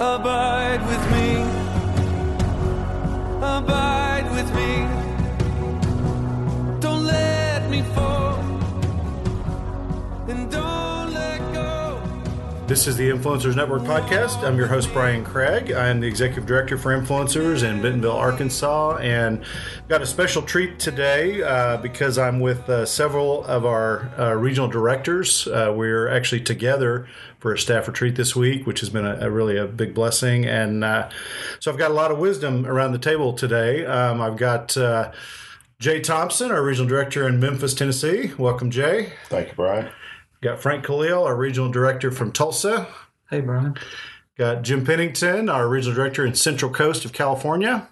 Abide with me. Abide This is the Influencers Network podcast. I'm your host, Brian Craig. I'm the executive director for Influencers in Bentonville, Arkansas, and got a special treat today uh, because I'm with uh, several of our uh, regional directors. Uh, we're actually together for a staff retreat this week, which has been a, a really a big blessing. And uh, so I've got a lot of wisdom around the table today. Um, I've got uh, Jay Thompson, our regional director in Memphis, Tennessee. Welcome, Jay. Thank you, Brian. Got Frank Khalil, our regional director from Tulsa. Hey, Brian. Got Jim Pennington, our regional director in Central Coast of California.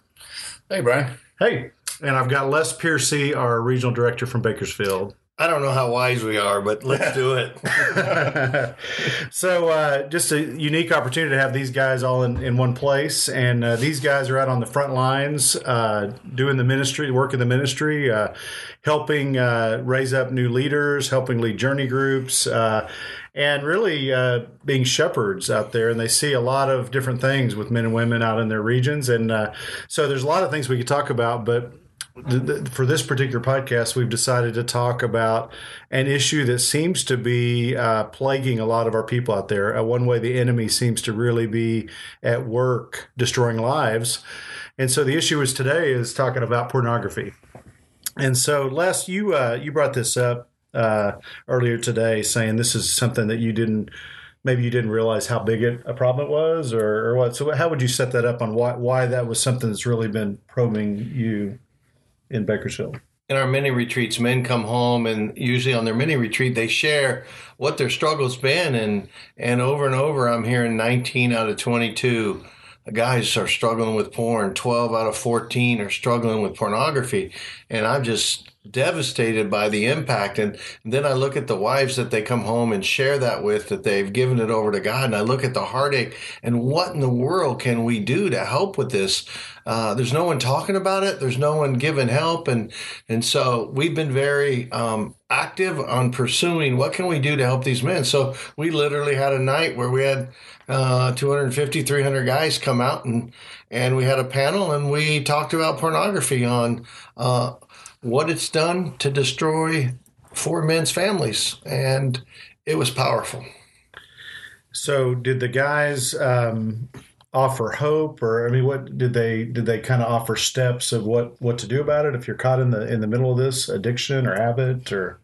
Hey, Brian. Hey. And I've got Les Piercy, our regional director from Bakersfield. I don't know how wise we are, but let's do it. so, uh, just a unique opportunity to have these guys all in, in one place. And uh, these guys are out on the front lines uh, doing the ministry, work in the ministry, uh, helping uh, raise up new leaders, helping lead journey groups. Uh, and really being shepherds out there, and they see a lot of different things with men and women out in their regions, and so there's a lot of things we could talk about. But for this particular podcast, we've decided to talk about an issue that seems to be uh, plaguing a lot of our people out there. Uh, one way the enemy seems to really be at work destroying lives. And so the issue is today is talking about pornography. And so, Les, you uh, you brought this up uh, earlier today, saying this is something that you didn't maybe you didn't realize how big a problem it was, or, or what. So, how would you set that up on why why that was something that's really been probing you? In Bakersfield. In our mini retreats, men come home and usually on their mini retreat they share what their struggle's been. And and over and over I'm hearing 19 out of 22 guys are struggling with porn, 12 out of 14 are struggling with pornography. And I'm just devastated by the impact. And, then I look at the wives that they come home and share that with, that they've given it over to God. And I look at the heartache and what in the world can we do to help with this? Uh, there's no one talking about it. There's no one giving help. And, and so we've been very, um, active on pursuing what can we do to help these men. So we literally had a night where we had, uh, 250, 300 guys come out and, and we had a panel and we talked about pornography on, uh, what it's done to destroy four men's families, and it was powerful. So, did the guys um, offer hope, or I mean, what did they did they kind of offer steps of what what to do about it if you're caught in the in the middle of this addiction or habit, or?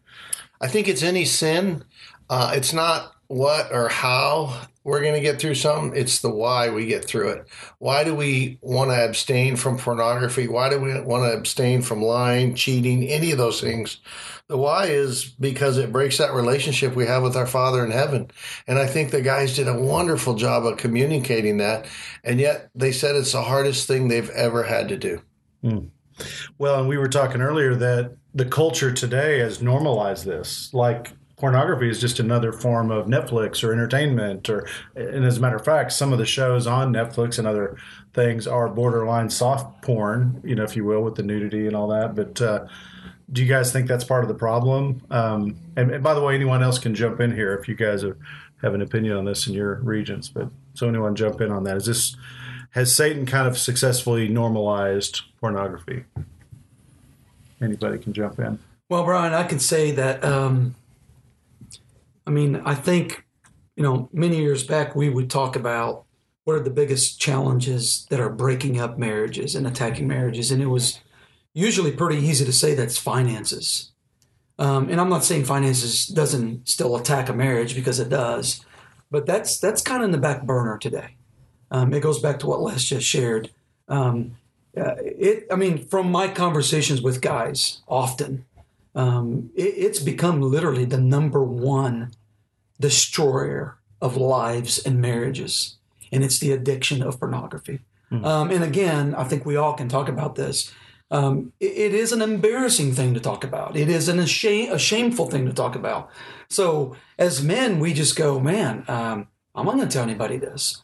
I think it's any sin. Uh, it's not what or how we're going to get through something. It's the why we get through it. Why do we want to abstain from pornography? Why do we want to abstain from lying, cheating, any of those things? The why is because it breaks that relationship we have with our Father in heaven. And I think the guys did a wonderful job of communicating that. And yet they said it's the hardest thing they've ever had to do. Mm. Well, and we were talking earlier that the culture today has normalized this. Like pornography is just another form of Netflix or entertainment. Or, and as a matter of fact, some of the shows on Netflix and other things are borderline soft porn, you know, if you will, with the nudity and all that. But uh, do you guys think that's part of the problem? Um, and, and, by the way, anyone else can jump in here if you guys have, have an opinion on this in your regions. But so anyone jump in on that? Is this has Satan kind of successfully normalized pornography? Anybody can jump in. Well, Brian, I can say that um, I mean, I think, you know, many years back we would talk about what are the biggest challenges that are breaking up marriages and attacking marriages. And it was usually pretty easy to say that's finances. Um, and I'm not saying finances doesn't still attack a marriage because it does, but that's that's kind of in the back burner today. Um, it goes back to what Les just shared. Um, uh, it, I mean, from my conversations with guys, often um, it, it's become literally the number one destroyer of lives and marriages, and it's the addiction of pornography. Mm-hmm. Um, and again, I think we all can talk about this. Um, it, it is an embarrassing thing to talk about. It is an a, shame, a shameful thing to talk about. So as men, we just go, man, um, I'm not going to tell anybody this.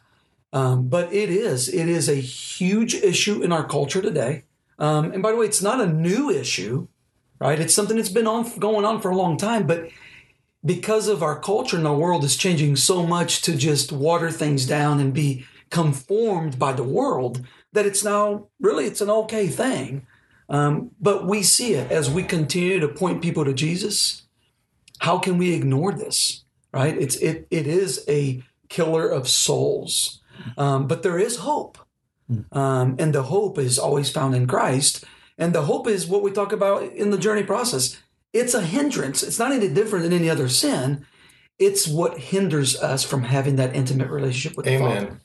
Um, but it is. It is a huge issue in our culture today. Um, and by the way, it's not a new issue right? It's something that's been on going on for a long time, but because of our culture and our world is changing so much to just water things down and be conformed by the world that it's now really it's an okay thing. Um, but we see it as we continue to point people to Jesus. How can we ignore this? Right? It's it it is a killer of souls, um, but there is hope, um, and the hope is always found in Christ. And the hope is what we talk about in the journey process. It's a hindrance. It's not any different than any other sin. It's what hinders us from having that intimate relationship with the Father. Amen.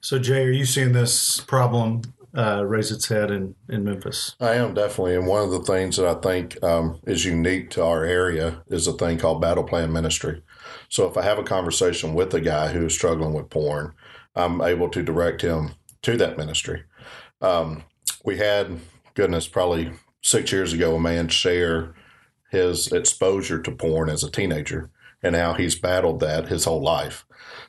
So, Jay, are you seeing this problem uh, raise its head in, in Memphis? I am definitely. And one of the things that I think um, is unique to our area is a thing called battle plan ministry. So if I have a conversation with a guy who is struggling with porn, I'm able to direct him to that ministry. Um, we had, goodness, probably six years ago, a man share his exposure to porn as a teenager and how he's battled that his whole life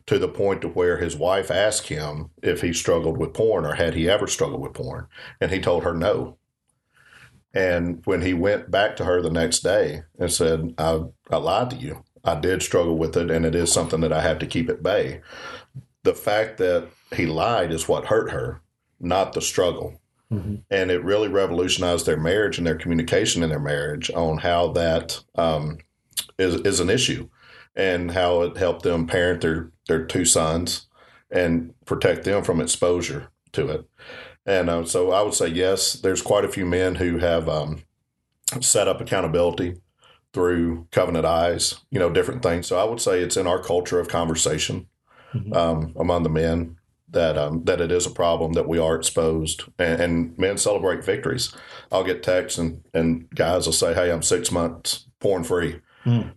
to the point to where his wife asked him if he struggled with porn or had he ever struggled with porn and he told her no. And when he went back to her the next day and said i, I lied to you. I did struggle with it and it is something that i have to keep at bay. The fact that he lied is what hurt her not the struggle and it really revolutionized their marriage and their communication in their marriage on how that um, is is an issue and how it helped them parent their their two sons and protect them from exposure to it. And uh, so I would say yes. There's quite a few men who have um, set up accountability through Covenant Eyes, you know, different things. So I would say it's in our culture of conversation um, among the men that um, that it is a problem that we are exposed, and, and men celebrate victories. I'll get texts and and guys will say, "Hey, I'm six months porn free."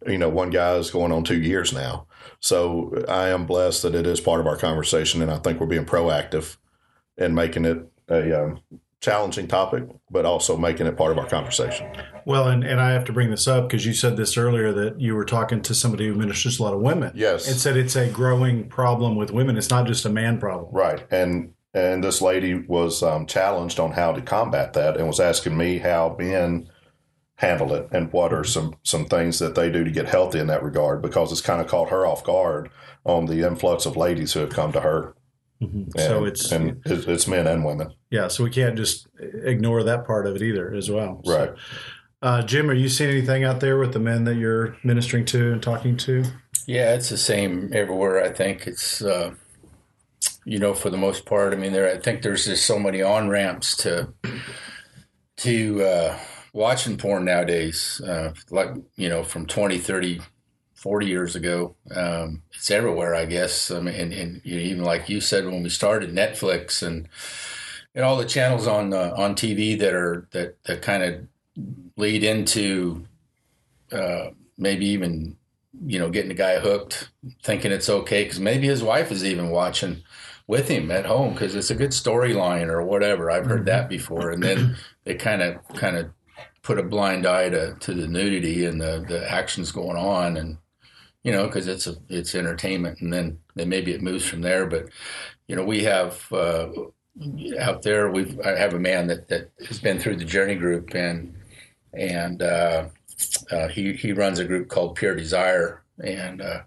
You know, one guy is going on two years now. So I am blessed that it is part of our conversation, and I think we're being proactive in making it a um, challenging topic, but also making it part of our conversation. Well, and, and I have to bring this up because you said this earlier that you were talking to somebody who ministers a lot of women. Yes. And said it's a growing problem with women. It's not just a man problem. Right. And and this lady was um, challenged on how to combat that and was asking me how men handle it and what are some some things that they do to get healthy in that regard because it's kind of caught her off guard on the influx of ladies who have come to her. And, So it's- and it's, it's men and women. Yeah. So we can't just ignore that part of it either as well. So, Right. uh, Jim, are you seeing anything out there with the men that you're ministering to and talking to? Yeah, it's the same everywhere. I think it's, uh, you know, for the most part. I mean, there. I think there's just so many on ramps to to uh, watching porn nowadays. Uh, like you know, from 20, 30, 40 years ago, um, it's everywhere. I guess. I mean, and, and you know, even like you said when we started, Netflix and and all the channels on uh, on TV that are that that kind of lead into uh, maybe even you know getting the guy hooked, thinking it's okay because maybe his wife is even watching with him at home because it's a good storyline or whatever. I've heard that before, and then they kind of kind of put a blind eye to, to the nudity and the, the actions going on and you know because it's a it's entertainment and then then maybe it moves from there but you know we have uh, out there we've I have a man that that has been through the journey group and and uh, uh, he he runs a group called Pure Desire and uh,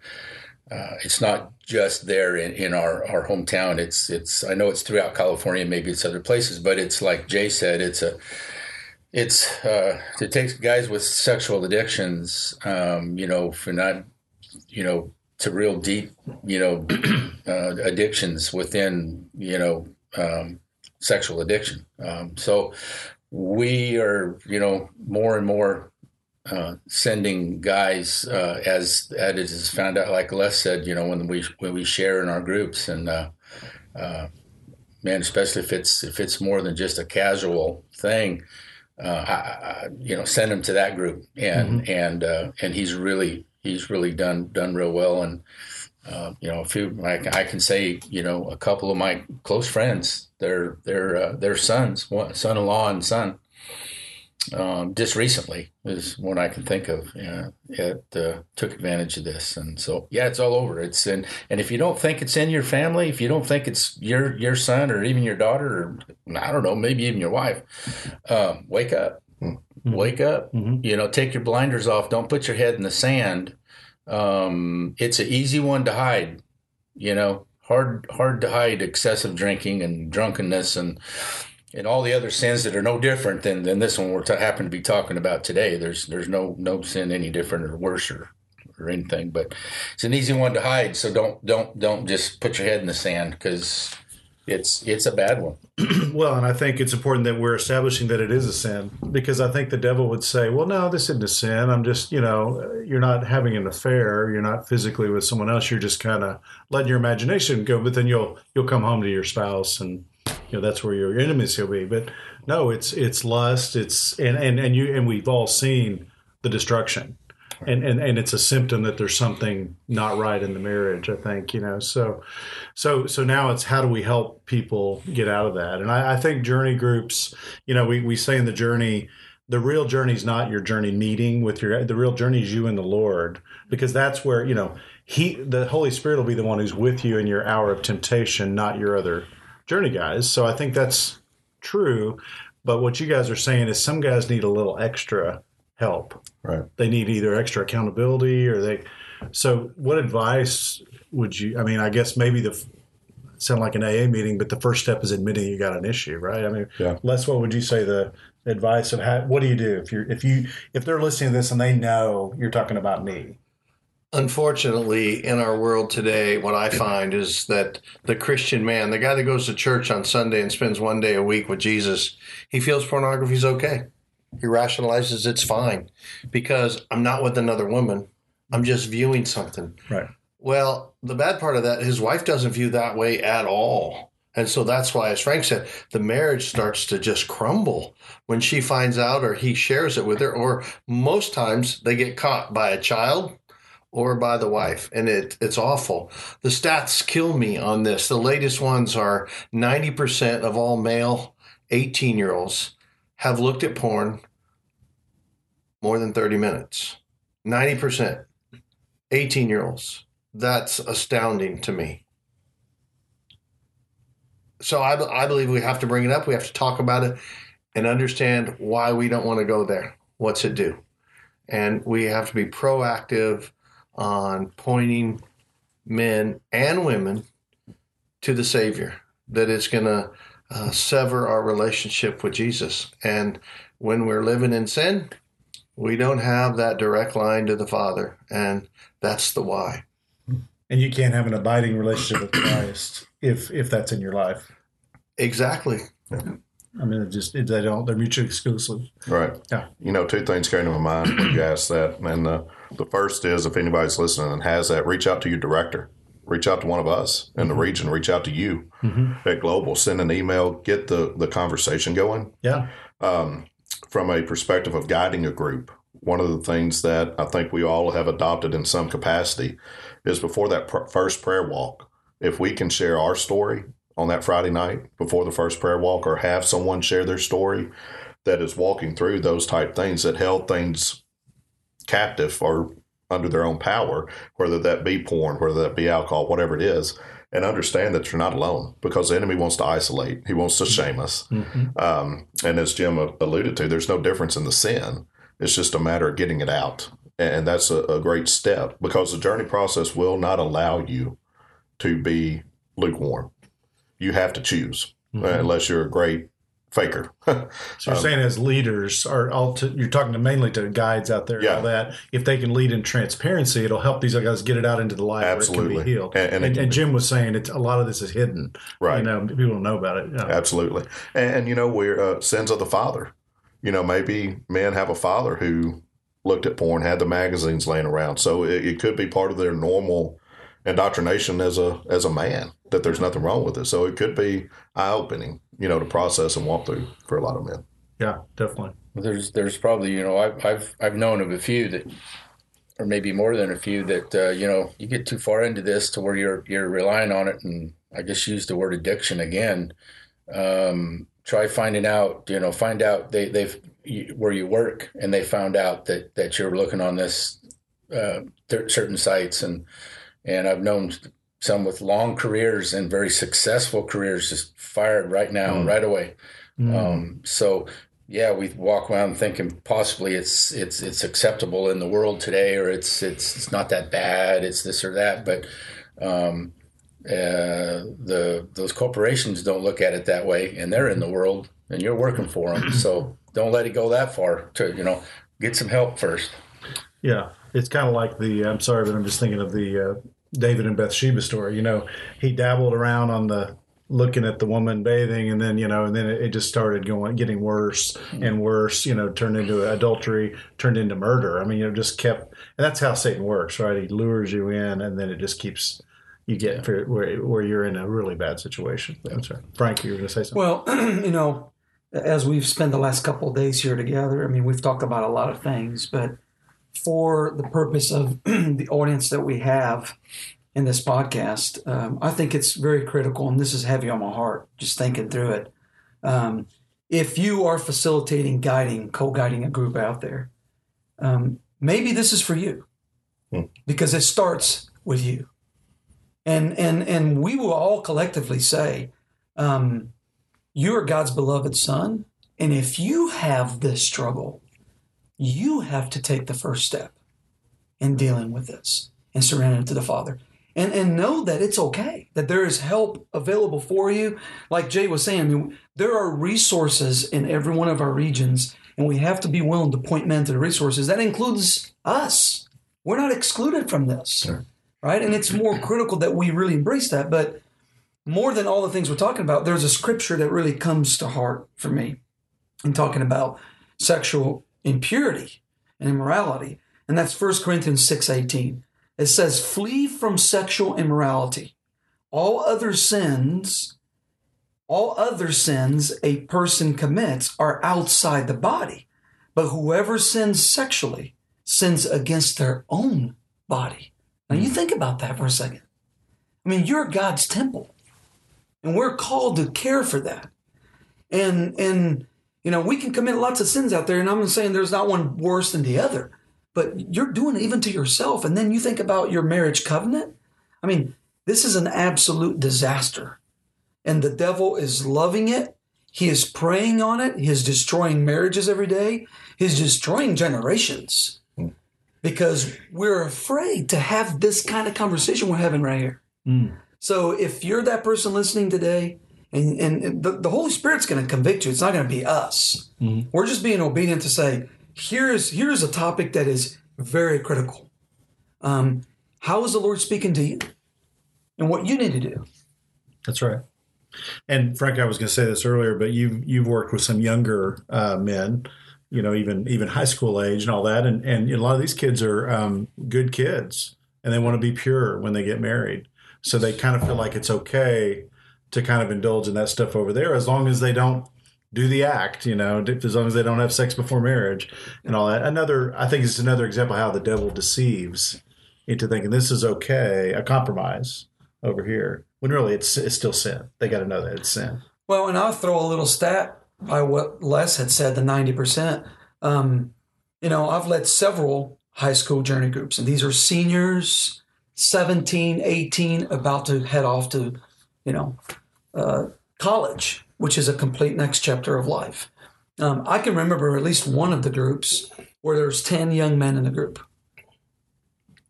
uh, it's not just there in, in our, our hometown. It's it's I know it's throughout California, maybe it's other places, but it's like Jay said, it's a it's uh, to take guys with sexual addictions, um, you know, for not you know to real deep you know uh, addictions within you know um, sexual addiction. Um, so we are you know more and more uh, sending guys uh, as as it is found out, like Les said, you know, when we when we share in our groups, and uh, uh, man, especially if it's if it's more than just a casual thing, uh, I, I, you know, send him to that group, and and uh, and he's really he's really done done real well, and uh, you know, a few I, I can say, you know, a couple of my close friends, their their uh, their sons, son-in-law and son um, just recently is one I can think of. Yeah, it uh, took advantage of this, and so yeah, it's all over. It's in, and if you don't think it's in your family, if you don't think it's your your son or even your daughter, or I don't know, maybe even your wife, um, wake up, wake up. You know, take your blinders off. Don't put your head in the sand. Um, it's an easy one to hide. You know, hard hard to hide excessive drinking and drunkenness and and all the other sins that are no different than, than this one we're ta happen to be talking about today. There's there's no no sin any different or worse or, or anything, but it's an easy one to hide. So don't don't don't just put your head in the sand because it's it's a bad one. Well, and I think it's important that we're establishing that it is a sin because I think the devil would say, well, no, this isn't a sin. I'm just, you know, you're not having an affair. You're not physically with someone else. You're just kind of letting your imagination go. But then you'll you'll come home to your spouse, and you know that's where your intimacy will be. But no, it's it's lust. It's and and and you and we've all seen the destruction. And, and and it's a symptom that there's something not right in the marriage. I think you know. So, so so now it's how do we help people get out of that? And I, I think journey groups. You know, we we say in the journey, the real journey is not your journey meeting with your. The real journey is you and the Lord, because that's where you know he, the Holy Spirit, will be the one who's with you in your hour of temptation, not your other journey guys. So I think that's true. But what you guys are saying is some guys need a little extra help Right. they need either extra accountability or they so what advice would you i mean i guess maybe the sound like an aa meeting but the first step is admitting you got an issue right i mean Yeah. les what would you say the advice of how what do you do if you're if you if they're listening to this and they know you're talking about me Unfortunately, in our world today, what I find is that the Christian man, the guy that goes to church on Sunday and spends one day a week with Jesus, he feels pornography is okay. He rationalizes it's fine because I'm not with another woman. I'm just viewing something. right Well, the bad part of that, his wife doesn't view that way at all. And so that's why, as Frank said, the marriage starts to just crumble when she finds out or he shares it with her, or most times they get caught by a child or by the wife. And it, it's awful. The stats kill me on this. The latest ones are 90% of all male 18 year olds have looked at porn more than 30 minutes. 90%. 18 year olds. That's astounding to me. So I, I believe we have to bring it up. We have to talk about it and understand why we don't want to go there. What's it do? And we have to be proactive on pointing men and women to the Savior that is going to uh, sever our relationship with Jesus. And when we're living in sin, we don't have that direct line to the Father. And that's the why. and you can't have an abiding relationship with christ if if that's in your life Exactly. i mean it just it, they don't they're mutually exclusive Right. Yeah. You know, two things came to my mind when you asked that. And uh, the first is if anybody's listening and has that, reach out to your director. Reach out to one of us in the region. Reach out to you at Global. Send an email. Get the, the conversation going. yeah Um, from a perspective of guiding a group, one of the things that I think we all have adopted in some capacity is before that pr- first prayer walk, if we can share our story on that Friday night before the first prayer walk or have someone share their story that is walking through those type things that held things captive or under their own power, whether that be porn, whether that be alcohol, whatever it is, and understand that you're not alone because the enemy wants to isolate. He wants to shame us. Um, and as Jim alluded to, there's no difference in the sin. It's just a matter of getting it out. And that's a, a great step because the journey process will not allow you to be lukewarm. You have to choose, uh, unless you're a great faker. So you're saying as leaders, or all to, you're talking to mainly to guides out there, and Yeah. all that. If they can lead in transparency, it'll help these guys get it out into the light where it Absolutely. can be healed. And- and And, and, Jim was saying it's a lot of this is hidden. Right. You know, people don't know about it. Yeah. Absolutely. And, and you know, we're uh, sins of the father. You know, maybe men have a father who looked at porn, had the magazines laying around. So it, it could be part of their normal indoctrination as a as a man that there's nothing wrong with it. So it could be eye opening, you know, to process and walk through for a lot of men. Yeah, definitely. There's there's probably you know I've I've I've known of a few that, or maybe more than a few that uh, you know you get too far into this to where you're you're relying on it, and I just use the word addiction again. Um, try finding out you know find out they they've where you work and they found out that that you're looking on this uh, certain sites and and I've known some with long careers and very successful careers just fired right now right away. Um, so yeah, we walk around thinking possibly it's it's it's acceptable in the world today, or it's it's it's not that bad. It's this or that, but um, uh, the those corporations don't look at it that way, and they're in the world, and you're working for them. So don't let it go that far. To you know, get some help first. Yeah, it's kind of like the. I'm sorry, but I'm just thinking of the uh, David and Bathsheba story. You know, he dabbled around on the looking at the woman bathing, and then you know, and then it, it just started going, getting worse and worse. You know, turned into adultery, turned into murder. I mean, you know, just kept, and that's how Satan works, right? He lures you in, and then it just keeps. You get for where, where you're in a really bad situation. That's right. Frank, you were going to say something. Well, you know, as we've spent the last couple of days here together, I mean, we've talked about a lot of things, but for the purpose of the audience that we have in this podcast, um, I think it's very critical, and this is heavy on my heart, just thinking through it. Um, if you are facilitating, guiding, co guiding a group out there, um, maybe this is for you because it starts with you. And, and, and we will all collectively say, um, you are God's beloved son. And if you have this struggle, you have to take the first step in dealing with this and surrendering to the Father. And, and know that it's okay, that there is help available for you. Like Jay was saying, there are resources in every one of our regions, and we have to be willing to point men to the resources. That includes us. We're not excluded from this, right? And it's more critical that we really embrace that. But more than all the things we're talking about, there's a scripture that really comes to heart for me in talking about sexual impurity and immorality. And that's 1 Corinthians 6:18. It says, "Flee from sexual immorality. All other sins, all other sins a person commits are outside the body, but whoever sins sexually sins against their own body." Now you hmm. think about that for a second. I mean, you're God's temple and we're called to care for that. And and you know, we can commit lots of sins out there, and I'm not saying there's not one worse than the other, but you're doing it even to yourself. And then you think about your marriage covenant. I mean, this is an absolute disaster. And the devil is loving it. He is preying on it. He is destroying marriages every day. He's destroying generations hmm. because we're afraid to have this kind of conversation we're having right here. Hmm. So if you're that person listening today, and, and the, the Holy Spirit's going to convict you, it's not going to be us. We're just being obedient to say, here's here's a topic that is very critical. Um, how is the Lord speaking to you, and what you need to do? That's right. And Frank, I was going to say this earlier, but you've you've worked with some younger uh, men, you know, even even high school age and all that, and and a lot of these kids are um, good kids, and they want to be pure when they get married, so they kind of feel like it's okay to kind of indulge in that stuff over there, as long as they don't do the act, you know, as long as they don't have sex before marriage and all that. Another, I think it's another example how the devil deceives into thinking this is okay, a compromise over here, when really it's it's still sin. They got to know that it's sin. Well, and I'll throw a little stat by what Les had said, the 90%. Um, you know, I've led several high school journey groups, and these are seniors, 17, 18, about to head off to, you know, uh, college, which is a complete next chapter of life. Um, I can remember at least one of the groups where there's 10 young men in the group.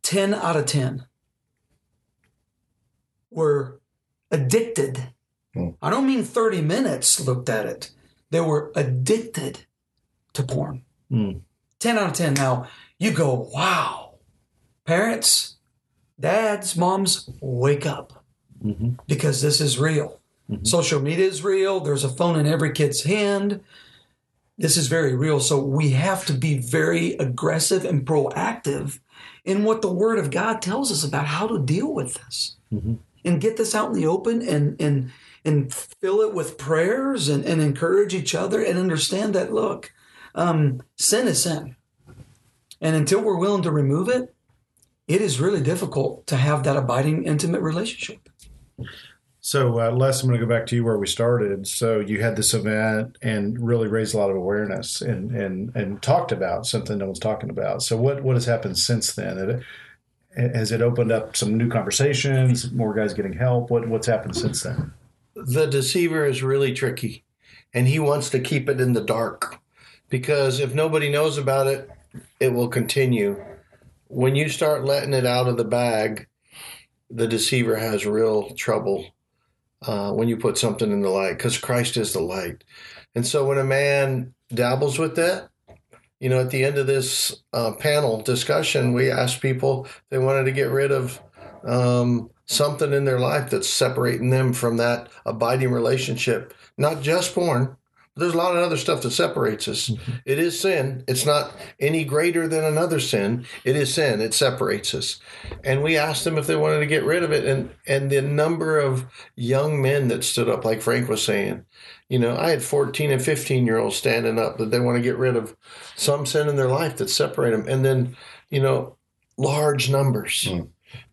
10 out of 10 were addicted. I don't mean 30 minutes looked at it. They were addicted to porn. 10 out of 10. Now, you go, wow. Parents, dads, moms, wake up Mm-hmm. because this is real. Mm-hmm. Social media is real. There's a phone in every kid's hand. This is very real. So we have to be very aggressive and proactive in what the Word of God tells us about how to deal with this mm-hmm. and get this out in the open and and and fill it with prayers and, and encourage each other and understand that look, um, sin is sin. And until we're willing to remove it, it is really difficult to have that abiding, intimate relationship. So, uh, Les, I'm going to go back to you where we started. So, you had this event and really raised a lot of awareness and and and talked about something no one's talking about. So, what what has happened since then? It, has it opened up some new conversations? More guys getting help? What what's happened since then? the deceiver is really tricky and he wants to keep it in the dark because if nobody knows about it it will continue when you start letting it out of the bag the deceiver has real trouble uh, when you put something in the light because Christ is the light. And so when a man dabbles with that, you know, at the end of this uh, panel discussion, we asked people they wanted to get rid of um, something in their life that's separating them from that abiding relationship, not just porn. There's a lot of other stuff that separates us. Mm-hmm. It is sin. It's not any greater than another sin. It is sin. It separates us. And we asked them if they wanted to get rid of it. And, and the number of young men that stood up, like Frank was saying, you know, I had 14 and 15 year olds standing up that they want to get rid of some sin in their life that separate them. And then, you know, large numbers. Mm.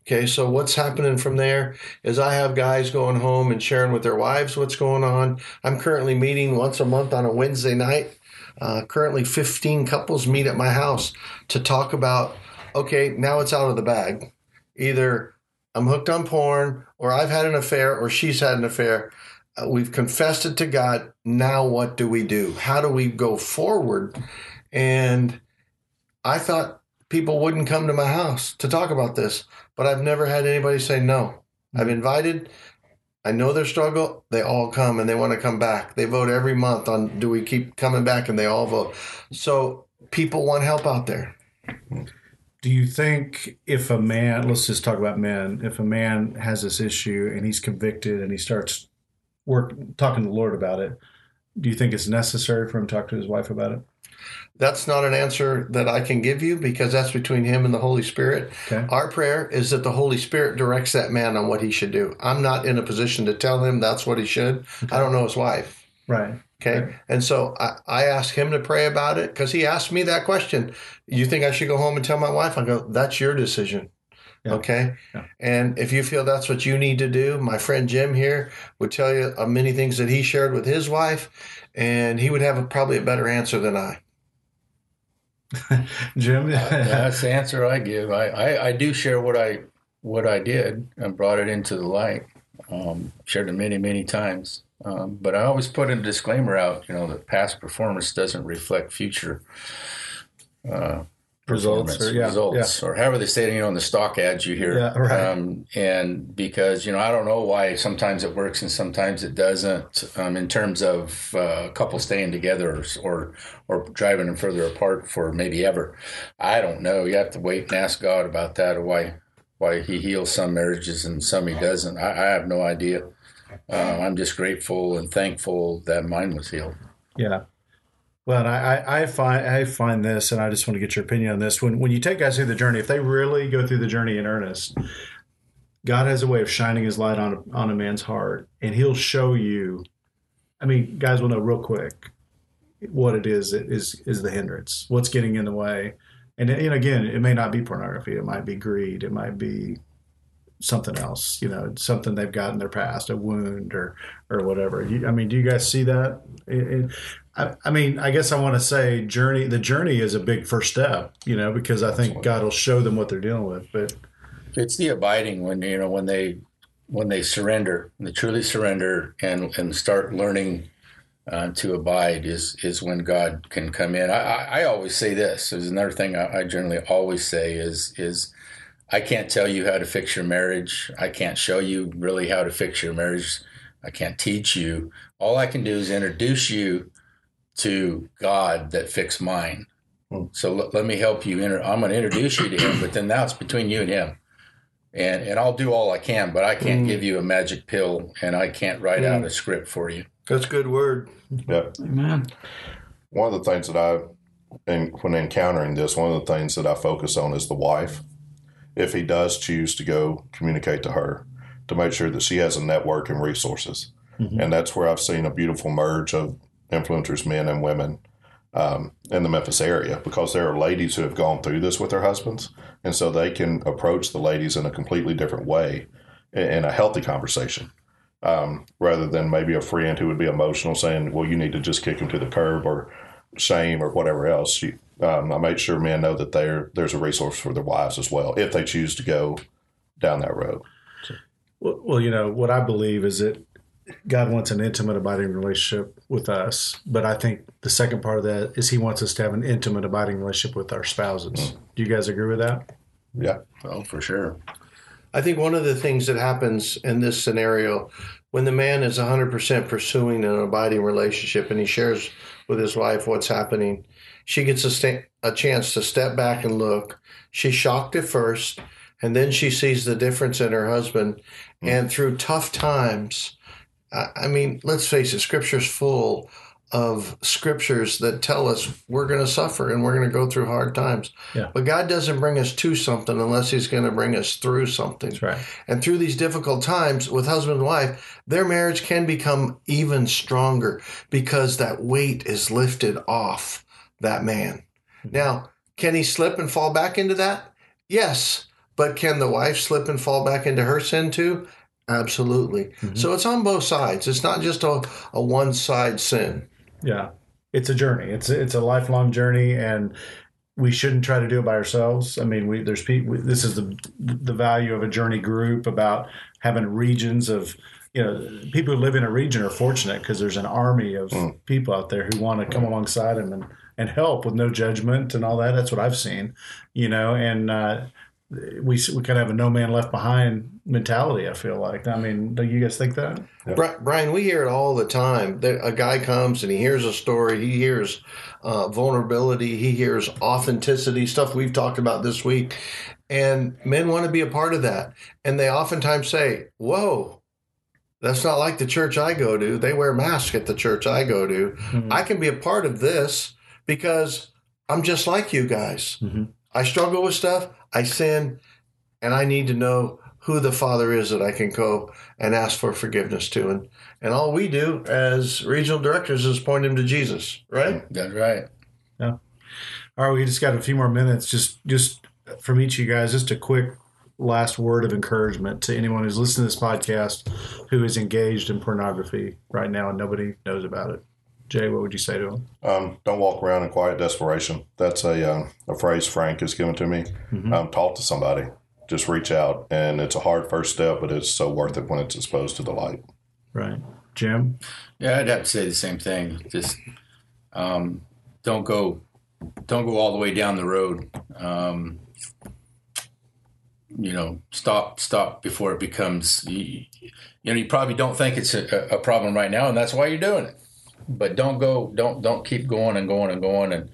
Okay, so what's happening from there is I have guys going home and sharing with their wives what's going on. I'm currently meeting once a month on a Wednesday night. Uh, currently, 15 couples meet at my house to talk about okay, now it's out of the bag. Either I'm hooked on porn, or I've had an affair, or she's had an affair. Uh, we've confessed it to God. Now, what do we do? How do we go forward? And I thought people wouldn't come to my house to talk about this, but I've never had anybody say no. I've mm-hmm. invited. I know their struggle. They all come and they want to come back. They vote every month on do we keep coming back, and they all vote. So people want help out there. Do you think if a man, let's just talk about men, if a man has this issue and he's convicted and he starts work talking to the Lord about it, do you think it's necessary for him to talk to his wife about it? That's not an answer that I can give you because that's between him and the Holy Spirit. Okay. Our prayer is that the Holy Spirit directs that man on what he should do. I'm not in a position to tell him that's what he should. I don't know his wife. Right. Okay. And so I, I asked him to pray about it because he asked me that question. You think I should go home and tell my wife? I go, that's your decision. Yeah. Okay. Yeah. And if you feel that's what you need to do, my friend Jim here would tell you many things that he shared with his wife, and he would have a, probably a better answer than I. Jim? That's the answer I give. I, I, I do share what I what I did and brought it into the light. Um, shared it many many times, um, but I always put a disclaimer out. You know that past performance doesn't reflect future uh, Results or- yeah, results, or however they say it. You know, in the stock ads you hear. Yeah, right. Um, and because you know, I don't know why sometimes it works and sometimes it doesn't. Um, in terms of uh, a couple staying together or, or or driving them further apart for maybe ever. I don't know. You have to wait and ask God about that, or why why He heals some marriages and some He doesn't. I, I have no idea. Uh, I'm just grateful and thankful that mine was healed. Yeah. Well, I, I find I find this, and I just want to get your opinion on this. When when you take guys through the journey, if they really go through the journey in earnest, God has a way of shining His light on a, on a man's heart, and He'll show you. I mean, guys will know real quick what it is that is is the hindrance, what's getting in the way, and and again, it may not be pornography, it might be greed, it might be something else, you know, something they've got in their past, a wound or or whatever. You, I mean, do you guys see that? It, it, I, I mean, I guess I want to say journey. The journey is a big first step, you know, because I think God will show them what they're dealing with. But It's the abiding when you know when they when they surrender, when they truly surrender and and start learning uh, to abide is is when God can come in. I, I, I always say this. There's another thing I, I generally always say is is I can't tell you how to fix your marriage. I can't show you really how to fix your marriage. I can't teach you. All I can do is introduce you to God that fixed mine. Hmm. So let, let me help you. Inter- I'm going to introduce you to Him, but then that's between you and Him. And and I'll do all I can, but I can't hmm. give you a magic pill, and I can't write out hmm. a script for you. That's a good word. Yeah. Amen. One of the things that I, and when encountering this, one of the things that I focus on is the wife. If he does choose to go communicate to her, to make sure that she has a network and resources, mm-hmm. and that's where I've seen a beautiful merge of influencers, men and women, um, in the Memphis area, because there are ladies who have gone through this with their husbands, and so they can approach the ladies in a completely different way, in a healthy conversation um, rather than maybe a friend who would be emotional saying, well, you need to just kick him to the curb or shame or whatever else. You, um, I make sure men know that there there's a resource for their wives as well if they choose to go down that road. well, you know what I believe is that God wants an intimate, abiding relationship with us. But I think the second part of that is He wants us to have an intimate, abiding relationship with our spouses. Mm. Do you guys agree with that? Yeah. Oh, for sure. I think one of the things that happens in this scenario when the man is 100% pursuing an abiding relationship and he shares with his wife what's happening, she gets a, sta- a chance to step back and look. She's shocked at first, and then she sees the difference in her husband. Mm. And through tough times, I I mean, let's face it, Scripture's full of scriptures that tell us we're going to suffer and we're going to go through hard times. Yeah. But God doesn't bring us to something unless He's going to bring us through something. Right. And through these difficult times with husband and wife, their marriage can become even stronger because that weight is lifted off that man. Mm-hmm. Now, can he slip and fall back into that? Yes. But can the wife slip and fall back into her sin too? Absolutely. So it's on both sides. It's not just a, a one side sin. Yeah, it's a journey. It's a, it's a lifelong journey, and we shouldn't try to do it by ourselves. I mean, we there's people. This is the the value of a journey group about having regions of you know people who live in a region are fortunate because there's an army of people out there who want to come alongside them and and help with no judgment and all that. That's what I've seen, you know, and. uh we, we kind of have a no man left behind mentality. I feel like. I mean, do you guys think that? Bri- Brian, we hear it all the time. That a guy comes and he hears a story, he hears uh, vulnerability, he hears authenticity, stuff we've talked about this week. And men want to be a part of that. And they oftentimes say, Whoa, that's not like the church I go to. They wear masks at the church I go to. I can be a part of this because I'm just like you guys. Mhm. I struggle with stuff, I sin, and I need to know who the Father is that I can go and ask for forgiveness to. And and all we do as regional directors is point him to Jesus, right? Mm, that's right. Yeah. All right, we just got a few more minutes. Just just from each of you guys, just a quick last word of encouragement to anyone who's listening to this podcast who is engaged in pornography right now and nobody knows about it. Jay, what would you say to him? Um, don't walk around in quiet desperation. That's a um, a phrase Frank has given to me. Um, talk to somebody. Just reach out, and it's a hard first step, but it's so worth it when it's exposed to the light. Right, Jim. Yeah, I'd have to say the same thing. Just um, don't go, don't go all the way down the road. Um, you know, stop, stop before it becomes. You, you know, you probably don't think it's a, a problem right now, and that's why you're doing it. But don't go, don't don't keep going and going and going, and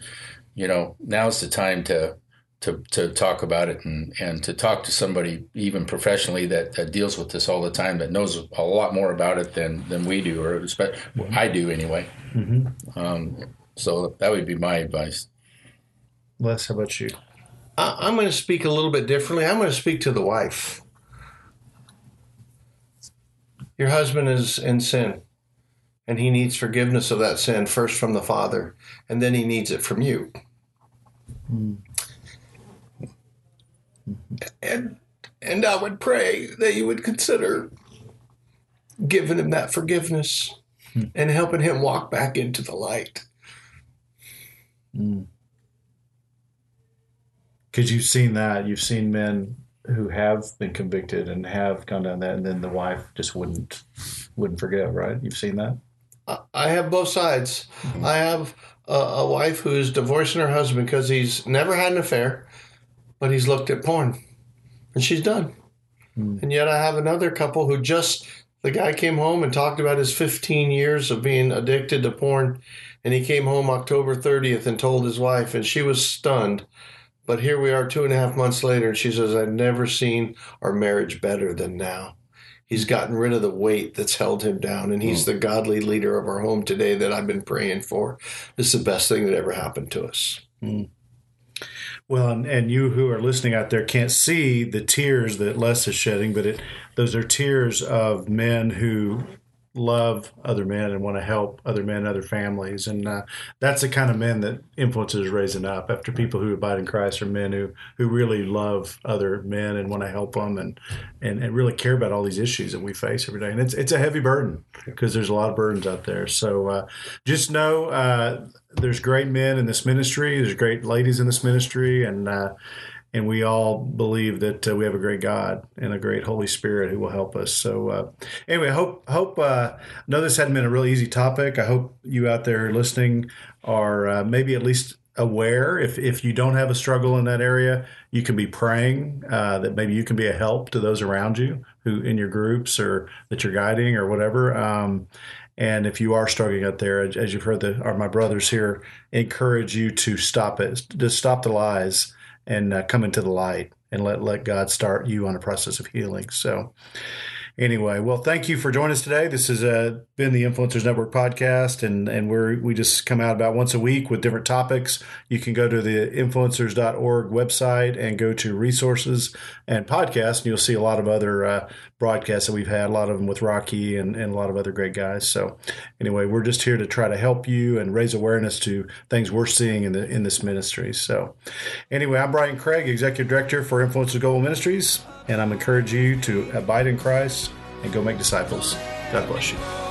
you know, now's the time to to to talk about it and and to talk to somebody even professionally that, that deals with this all the time that knows a lot more about it than than we do or espe- I do anyway. Um, so that would be my advice. Les, how about you? I, I'm going to speak a little bit differently. I'm going to speak to the wife. Your husband is in sin, and he needs forgiveness of that sin first from the Father, and then he needs it from you. Hmm. And and I would pray that you would consider giving him that forgiveness hmm. and helping him walk back into the light. Hmm. Because you've seen that, you've seen men who have been convicted and have gone down that, and then the wife just wouldn't wouldn't forgive. Right? You've seen that. I have both sides. Mm-hmm. I have a, a wife who's divorcing her husband because he's never had an affair, but he's looked at porn, and she's done. Mm. And yet I have another couple who just the guy came home and talked about his 15 years of being addicted to porn, and he came home October 30th and told his wife, and she was stunned. But here we are, two and a half months later, and she says, "I've never seen our marriage better than now." He's gotten rid of the weight that's held him down, and he's hmm. the godly leader of our home today that I've been praying for. This is the best thing that ever happened to us. Hmm. Well, and, and you who are listening out there can't see the tears that Les is shedding, but it those are tears of men who love other men and want to help other men, other families, and uh, that's the kind of men that influences is raising up. After people who abide in Christ are men who who really love other men and want to help them and and, and really care about all these issues that we face every day. And it's it's a heavy burden because there's a lot of burdens out there. So uh, just know uh, there's great men in this ministry. There's great ladies in this ministry, and uh, and we all believe that uh, we have a great God and a great Holy Spirit who will help us. So uh, anyway, I hope hope uh, know this hadn't been a really easy topic. I hope you out there listening are uh, maybe at least aware. If if you don't have a struggle in that area, you can be praying uh, that maybe you can be a help to those around you who in your groups or that you're guiding or whatever. Um, and if you are struggling out there, as you've heard the my brothers here encourage you to stop it, to stop the lies and uh, come into the light and let let God start you on a process of healing. So anyway, well, thank you for joining us today. This has uh, been the Influencers Network podcast, and and we're we just come out about once a week with different topics. You can go to the influencers.org website and go to resources and podcasts, and you'll see a lot of other uh, broadcasts that we've had. A lot of them with Rocky and and a lot of other great guys. So anyway, we're just here to try to help you and raise awareness to things we're seeing in the in this ministry. So anyway, I'm Brian Craig, executive director for Influencers Global Ministries, and I'm encouraging you to abide in Christ and go make disciples. God bless you.